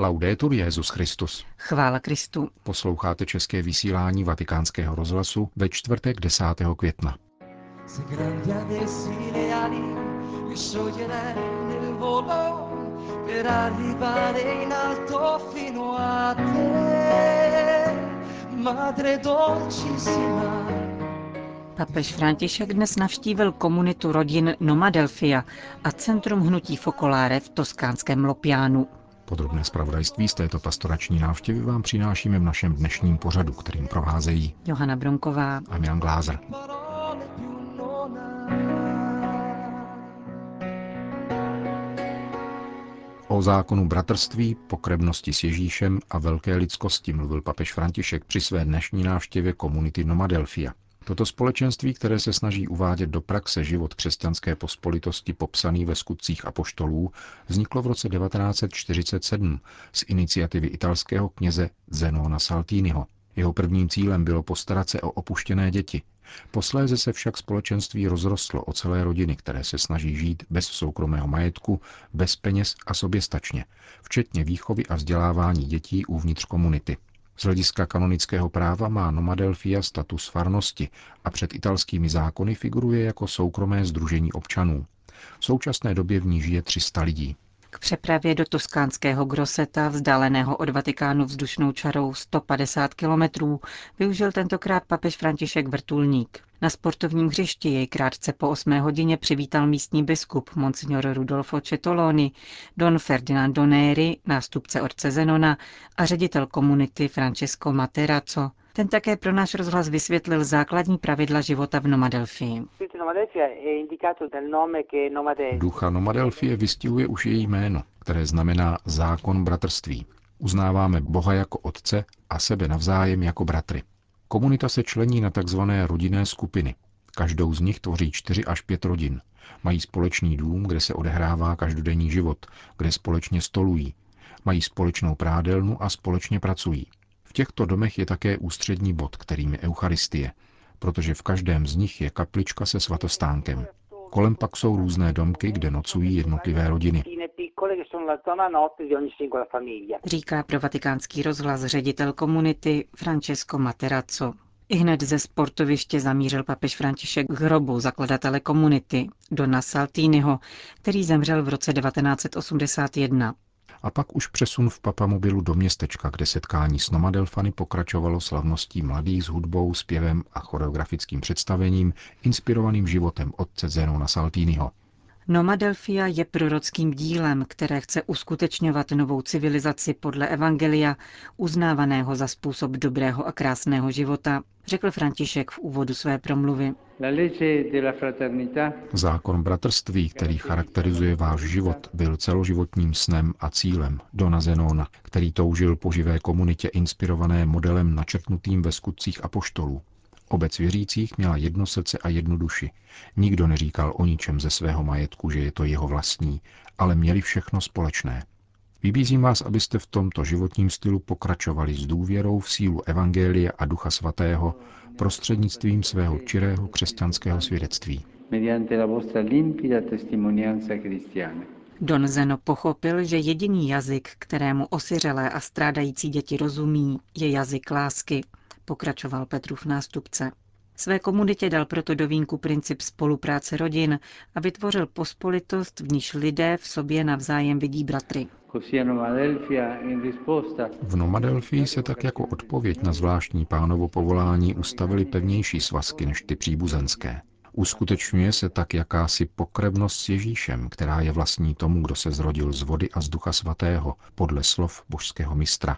Laudetur Jezus Christus. Chvála Kristu. Posloucháte české vysílání Vatikánského rozhlasu ve čtvrtek 10. května. Papež František dnes navštívil komunitu rodin Nomadelfia a centrum hnutí Focolare v toskánském Lopiánu. Podrobné zpravodajství z této pastorační návštěvy vám přinášíme v našem dnešním pořadu, kterým provázejí Johana Bronková a Milan Glázer. O zákonu bratrství, pokrevnosti s Ježíšem a velké lidskosti mluvil papež František při své dnešní návštěvě komunity Nomadelfia. Toto společenství, které se snaží uvádět do praxe život křesťanské pospolitosti popsaný ve skutcích apoštolů, vzniklo v roce 1947 z iniciativy italského kněze Zenona Saltiniho. Jeho prvním cílem bylo postarat se o opuštěné děti. Posléze se však společenství rozrostlo o celé rodiny, které se snaží žít bez soukromého majetku, bez peněz a soběstačně, včetně výchovy a vzdělávání dětí uvnitř komunity. Z hlediska kanonického práva má Nomadelfia status farnosti a před italskými zákony figuruje jako soukromé združení občanů. V současné době v ní žije 300 lidí. K přepravě do toskánského Groseta, vzdáleného od Vatikánu vzdušnou čarou 150 kilometrů, využil tentokrát papež František vrtulník. Na sportovním hřišti jej krátce po 8 hodině přivítal místní biskup Monsignor Rudolfo Cetoloni, don Ferdinando Neri, nástupce otce Zenona a ředitel komunity Francesco Materazzo. Ten také pro náš rozhlas vysvětlil základní pravidla života v Nomadelfii. Ducha Nomadelfie vystihuje už její jméno, které znamená zákon bratrství. Uznáváme Boha jako Otce a sebe navzájem jako bratry. Komunita se člení na tzv. rodinné skupiny. Každou z nich tvoří čtyři až pět rodin. Mají společný dům, kde se odehrává každodenní život, kde společně stolují. Mají společnou prádelnu a společně pracují. V těchto domech je také ústřední bod, kterým je Eucharistie, protože v každém z nich je kaplička se svatostánkem. Kolem pak jsou různé domky, kde nocují jednotlivé rodiny. Říká pro vatikánský rozhlas ředitel komunity Francesco Materazzo. I hned ze sportoviště zamířil papež František k hrobu zakladatele komunity, Dona Saltiniho, který zemřel v roce 1981 a pak už přesun v papamobilu do městečka, kde setkání s Nomadelfany pokračovalo slavností mladých s hudbou, zpěvem a choreografickým představením inspirovaným životem otce Zenona Saltiniho. Nomadelfia je prorockým dílem, které chce uskutečňovat novou civilizaci podle Evangelia, uznávaného za způsob dobrého a krásného života, řekl František v úvodu své promluvy. Zákon bratrství, který charakterizuje váš život, byl celoživotním snem a cílem Dona Zenona, který toužil po živé komunitě inspirované modelem načrtnutým ve skutcích apoštolů. Obec věřících měla jedno srdce a jednu duši. Nikdo neříkal o ničem ze svého majetku, že je to jeho vlastní, ale měli všechno společné. Vybízím vás, abyste v tomto životním stylu pokračovali s důvěrou v sílu Evangelia a Ducha Svatého prostřednictvím svého čirého křesťanského svědectví. Don Zeno pochopil, že jediný jazyk, kterému osiřelé a strádající děti rozumí, je jazyk lásky, pokračoval Petrův nástupce. Své komunitě dal proto do vínku princip spolupráce rodin a vytvořil pospolitost, v níž lidé v sobě navzájem vidí bratry. V Nomadelfii se tak jako odpověď na zvláštní pánovo povolání ustavily pevnější svazky než ty příbuzenské. Uskutečňuje se tak jakási pokrevnost s Ježíšem, která je vlastní tomu, kdo se zrodil z vody a z ducha svatého, podle slov božského mistra.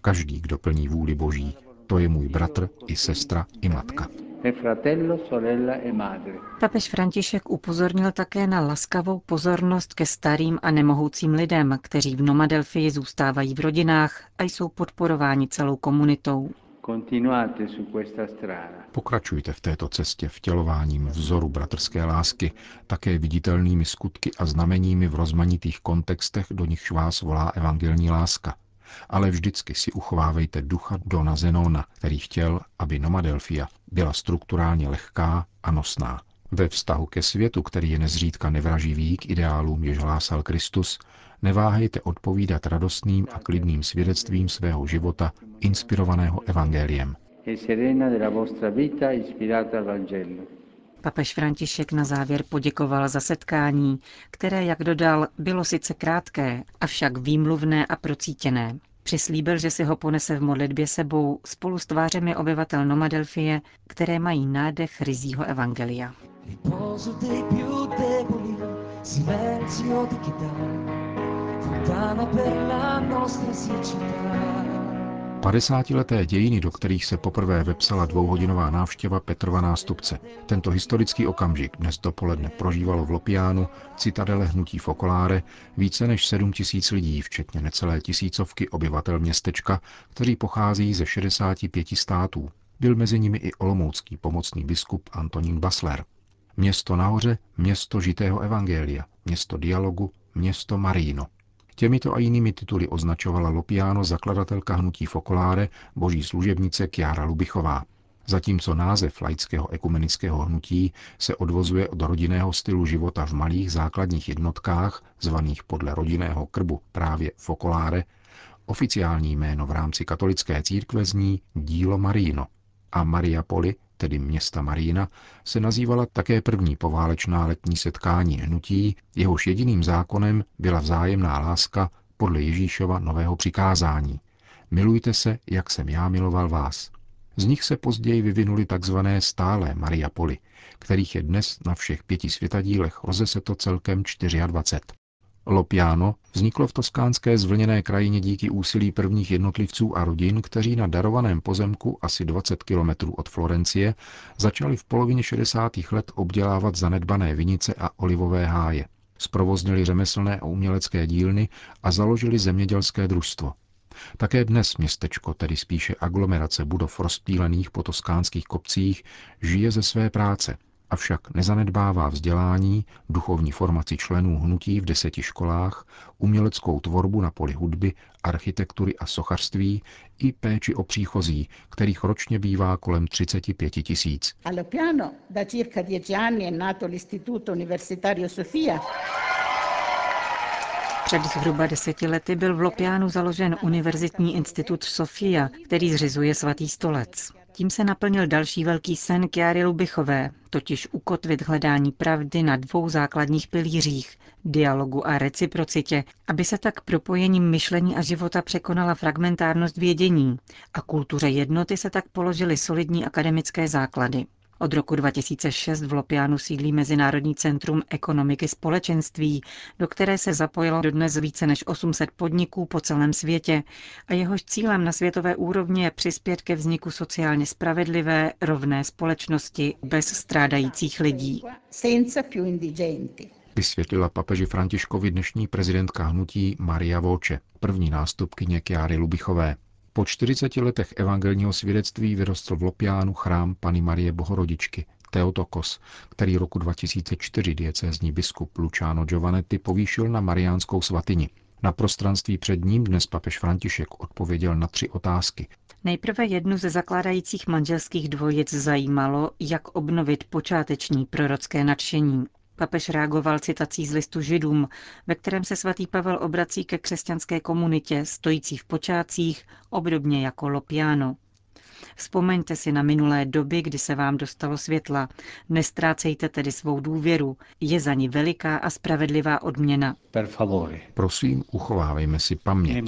Každý, kdo plní vůli boží, to je můj bratr i sestra i matka. E Papež František upozornil také na laskavou pozornost ke starým a nemohoucím lidem, kteří v Nomadelfii zůstávají v rodinách a jsou podporováni celou komunitou. Pokračujte v této cestě vtělováním vzoru bratrské lásky, také viditelnými skutky a znameními v rozmanitých kontextech, do nichž vás volá evangelní láska ale vždycky si uchovávejte ducha Dona Zenona, který chtěl, aby Nomadelfia byla strukturálně lehká a nosná. Ve vztahu ke světu, který je nezřídka nevraživý k ideálům, jež hlásal Kristus, neváhejte odpovídat radostným a klidným svědectvím svého života, inspirovaného evangeliem. Papež František na závěr poděkoval za setkání, které, jak dodal, bylo sice krátké, avšak výmluvné a procítěné. Přislíbil, že si ho ponese v modlitbě sebou spolu s tvářemi obyvatel Nomadelfie, které mají nádech rizího evangelia. Padesátileté dějiny, do kterých se poprvé vepsala dvouhodinová návštěva Petrova nástupce. Tento historický okamžik dnes dopoledne prožívalo v Lopiánu, citadele hnutí Fokoláre, více než 7 tisíc lidí, včetně necelé tisícovky obyvatel městečka, kteří pochází ze 65 států. Byl mezi nimi i olomoucký pomocný biskup Antonín Basler. Město nahoře, město žitého evangelia, město dialogu, město Marino – Těmito a jinými tituly označovala Lopiano zakladatelka hnutí Fokoláre, boží služebnice Kiara Lubichová. Zatímco název laického ekumenického hnutí se odvozuje od rodinného stylu života v malých základních jednotkách, zvaných podle rodinného krbu právě Fokoláre, oficiální jméno v rámci katolické církve zní dílo Marino a Mariapoli, tedy města Marína, se nazývala také první poválečná letní setkání hnutí, jehož jediným zákonem byla vzájemná láska podle Ježíšova nového přikázání. Milujte se, jak jsem já miloval vás. Z nich se později vyvinuli tzv. stálé Mariapoly, kterých je dnes na všech pěti světadílech rozeseto celkem 24. Lopiano vzniklo v toskánské zvlněné krajině díky úsilí prvních jednotlivců a rodin, kteří na darovaném pozemku asi 20 kilometrů od Florencie začali v polovině 60. let obdělávat zanedbané vinice a olivové háje. Zprovoznili řemeslné a umělecké dílny a založili zemědělské družstvo. Také dnes městečko, tedy spíše aglomerace budov rozptýlených po toskánských kopcích, žije ze své práce – avšak nezanedbává vzdělání, duchovní formaci členů hnutí v deseti školách, uměleckou tvorbu na poli hudby, architektury a sochařství i péči o příchozí, kterých ročně bývá kolem 35 tisíc. Před zhruba deseti lety byl v Lopiánu založen Univerzitní institut Sofia, který zřizuje svatý stolec. Tím se naplnil další velký sen Kiary Lubichové, totiž ukotvit hledání pravdy na dvou základních pilířích, dialogu a reciprocitě, aby se tak propojením myšlení a života překonala fragmentárnost vědění a kultuře jednoty se tak položily solidní akademické základy. Od roku 2006 v Lopianu sídlí Mezinárodní centrum ekonomiky společenství, do které se zapojilo dodnes více než 800 podniků po celém světě a jehož cílem na světové úrovni je přispět ke vzniku sociálně spravedlivé, rovné společnosti bez strádajících lidí. Vysvětlila papeži Františkovi dnešní prezidentka hnutí Maria Voče, první nástupkyně Kiary Lubichové. Po 40 letech evangelního svědectví vyrostl v Lopiánu chrám Pany Marie Bohorodičky, Teotokos, který roku 2004 diecézní biskup Luciano Giovanetti povýšil na mariánskou svatyni. Na prostranství před ním dnes papež František odpověděl na tři otázky. Nejprve jednu ze zakládajících manželských dvojic zajímalo, jak obnovit počáteční prorocké nadšení. Papež reagoval citací z listu Židům, ve kterém se svatý Pavel obrací ke křesťanské komunitě, stojící v počátcích, obdobně jako Lopiano. Vzpomeňte si na minulé doby, kdy se vám dostalo světla. Nestrácejte tedy svou důvěru. Je za ní veliká a spravedlivá odměna. Prosím, uchovávejme si paměť.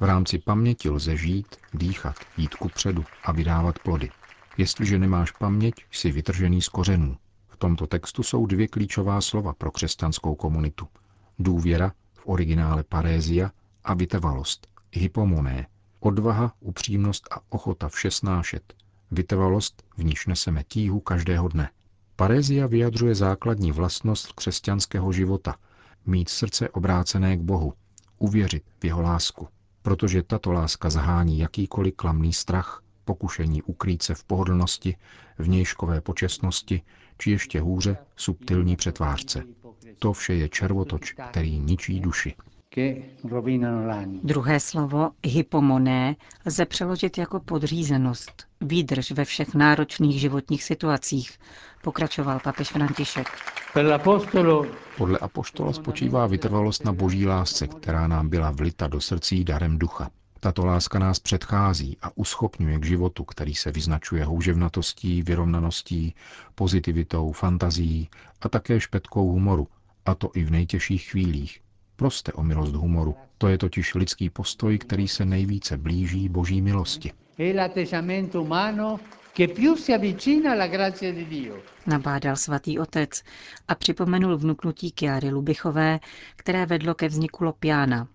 V rámci paměti lze žít, dýchat, jít ku předu a vydávat plody. Jestliže nemáš paměť, jsi vytržený z kořenů tomto textu jsou dvě klíčová slova pro křesťanskou komunitu. Důvěra, v originále parézia, a vytrvalost, hypomoné, odvaha, upřímnost a ochota vše snášet, vytrvalost, v níž neseme tíhu každého dne. Parézia vyjadřuje základní vlastnost křesťanského života, mít srdce obrácené k Bohu, uvěřit v jeho lásku, protože tato láska zahání jakýkoliv klamný strach, pokušení ukrýt se v pohodlnosti, vnějškové počestnosti, či ještě hůře subtilní přetvářce. To vše je červotoč, který ničí duši. Druhé slovo, hypomoné, lze přeložit jako podřízenost, výdrž ve všech náročných životních situacích, pokračoval papež František. Podle apoštola spočívá vytrvalost na boží lásce, která nám byla vlita do srdcí darem ducha. Tato láska nás předchází a uschopňuje k životu, který se vyznačuje houževnatostí, vyrovnaností, pozitivitou, fantazí a také špetkou humoru, a to i v nejtěžších chvílích. Proste o milost humoru. To je totiž lidský postoj, který se nejvíce blíží boží milosti. Nabádal svatý otec a připomenul vnuknutí Kiary Lubichové, které vedlo ke vzniku Lopiana,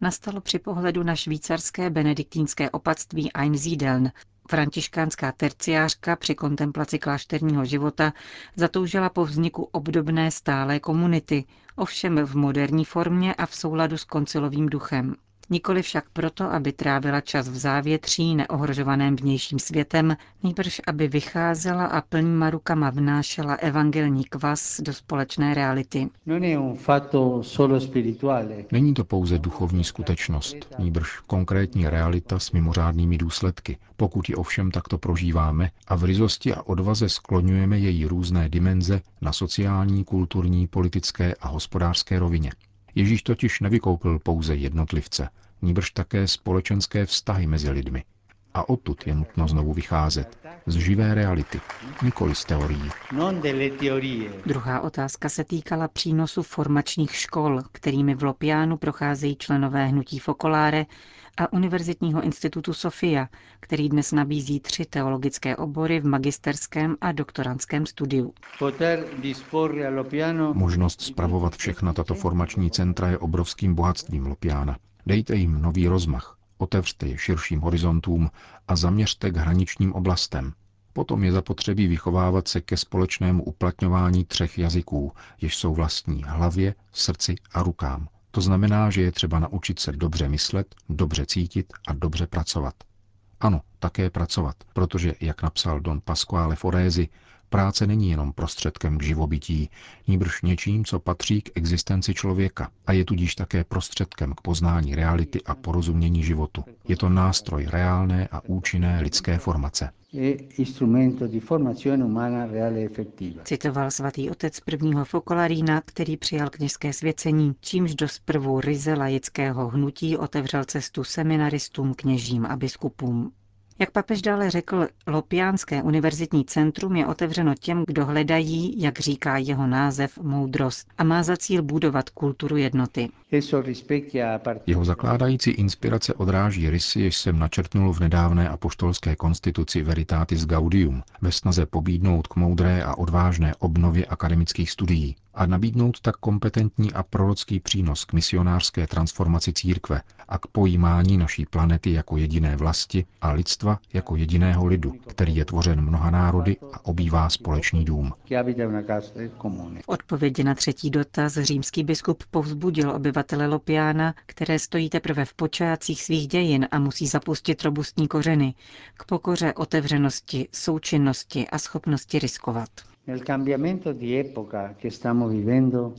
nastalo při pohledu na švýcarské benediktínské opatství Einsiedeln. Františkánská terciářka při kontemplaci klášterního života zatoužila po vzniku obdobné stálé komunity, ovšem v moderní formě a v souladu s koncilovým duchem. Nikoli však proto, aby trávila čas v závětří neohrožovaném vnějším světem, nejbrž aby vycházela a plnýma rukama vnášela evangelní kvas do společné reality. Není to pouze duchovní skutečnost, nejbrž konkrétní realita s mimořádnými důsledky, pokud ji ovšem takto prožíváme a v rizosti a odvaze skloňujeme její různé dimenze na sociální, kulturní, politické a hospodářské rovině. Ježíš totiž nevykoupil pouze jednotlivce, níbrž také společenské vztahy mezi lidmi. A odtud je nutno znovu vycházet. Z živé reality, nikoli z teorií. Druhá otázka se týkala přínosu formačních škol, kterými v Lopiánu procházejí členové hnutí Fokoláre a Univerzitního institutu Sofia, který dnes nabízí tři teologické obory v magisterském a doktorantském studiu. Možnost spravovat všechna tato formační centra je obrovským bohatstvím Lopiana. Dejte jim nový rozmach, otevřte je širším horizontům a zaměřte k hraničním oblastem. Potom je zapotřebí vychovávat se ke společnému uplatňování třech jazyků, jež jsou vlastní hlavě, srdci a rukám – to znamená, že je třeba naučit se dobře myslet, dobře cítit a dobře pracovat. Ano, také pracovat, protože, jak napsal Don Pasquale Forezi, práce není jenom prostředkem k živobytí, níbrž něčím, co patří k existenci člověka a je tudíž také prostředkem k poznání reality a porozumění životu. Je to nástroj reálné a účinné lidské formace. E Citoval svatý otec prvního Fokolarína, který přijal kněžské svěcení, čímž do zprvu ryze laického hnutí otevřel cestu seminaristům, kněžím a biskupům. Jak papež dále řekl, Lopiánské univerzitní centrum je otevřeno těm, kdo hledají, jak říká jeho název, moudrost a má za cíl budovat kulturu jednoty. Jeho zakládající inspirace odráží rysy, jež jsem načrtnul v nedávné apoštolské konstituci Veritatis Gaudium, ve snaze pobídnout k moudré a odvážné obnově akademických studií a nabídnout tak kompetentní a prorocký přínos k misionářské transformaci církve a k pojímání naší planety jako jediné vlasti a lidstva jako jediného lidu, který je tvořen mnoha národy a obývá společný dům. V odpovědi na třetí dotaz římský biskup povzbudil obyvatele Lopiána, které stojí teprve v počátcích svých dějin a musí zapustit robustní kořeny, k pokoře otevřenosti, součinnosti a schopnosti riskovat.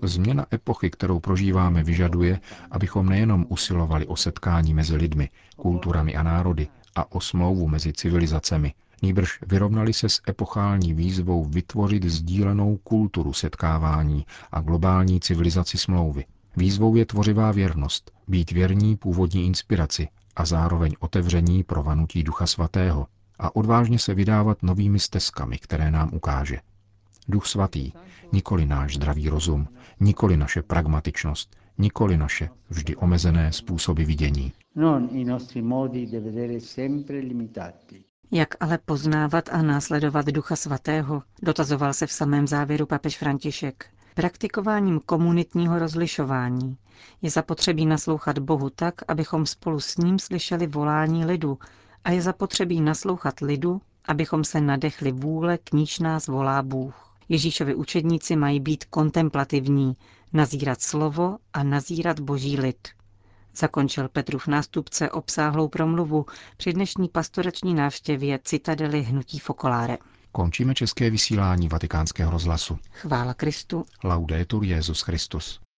Změna epochy, kterou prožíváme, vyžaduje, abychom nejenom usilovali o setkání mezi lidmi, kulturami a národy a o smlouvu mezi civilizacemi, nýbrž vyrovnali se s epochální výzvou vytvořit sdílenou kulturu setkávání a globální civilizaci smlouvy. Výzvou je tvořivá věrnost, být věrní původní inspiraci a zároveň otevření pro vanutí Ducha Svatého a odvážně se vydávat novými stezkami, které nám ukáže. Duch Svatý, nikoli náš zdravý rozum, nikoli naše pragmatičnost, nikoli naše vždy omezené způsoby vidění. Jak ale poznávat a následovat Ducha Svatého, dotazoval se v samém závěru papež František. Praktikováním komunitního rozlišování je zapotřebí naslouchat Bohu tak, abychom spolu s ním slyšeli volání lidu a je zapotřebí naslouchat lidu, abychom se nadechli vůle, k níž nás volá Bůh. Ježíšovi učedníci mají být kontemplativní, nazírat slovo a nazírat boží lid. Zakončil Petrův nástupce obsáhlou promluvu při dnešní pastorační návštěvě citadely Hnutí Fokoláre. Končíme české vysílání vatikánského rozhlasu. Chvála Kristu. Laudetur Jezus Christus.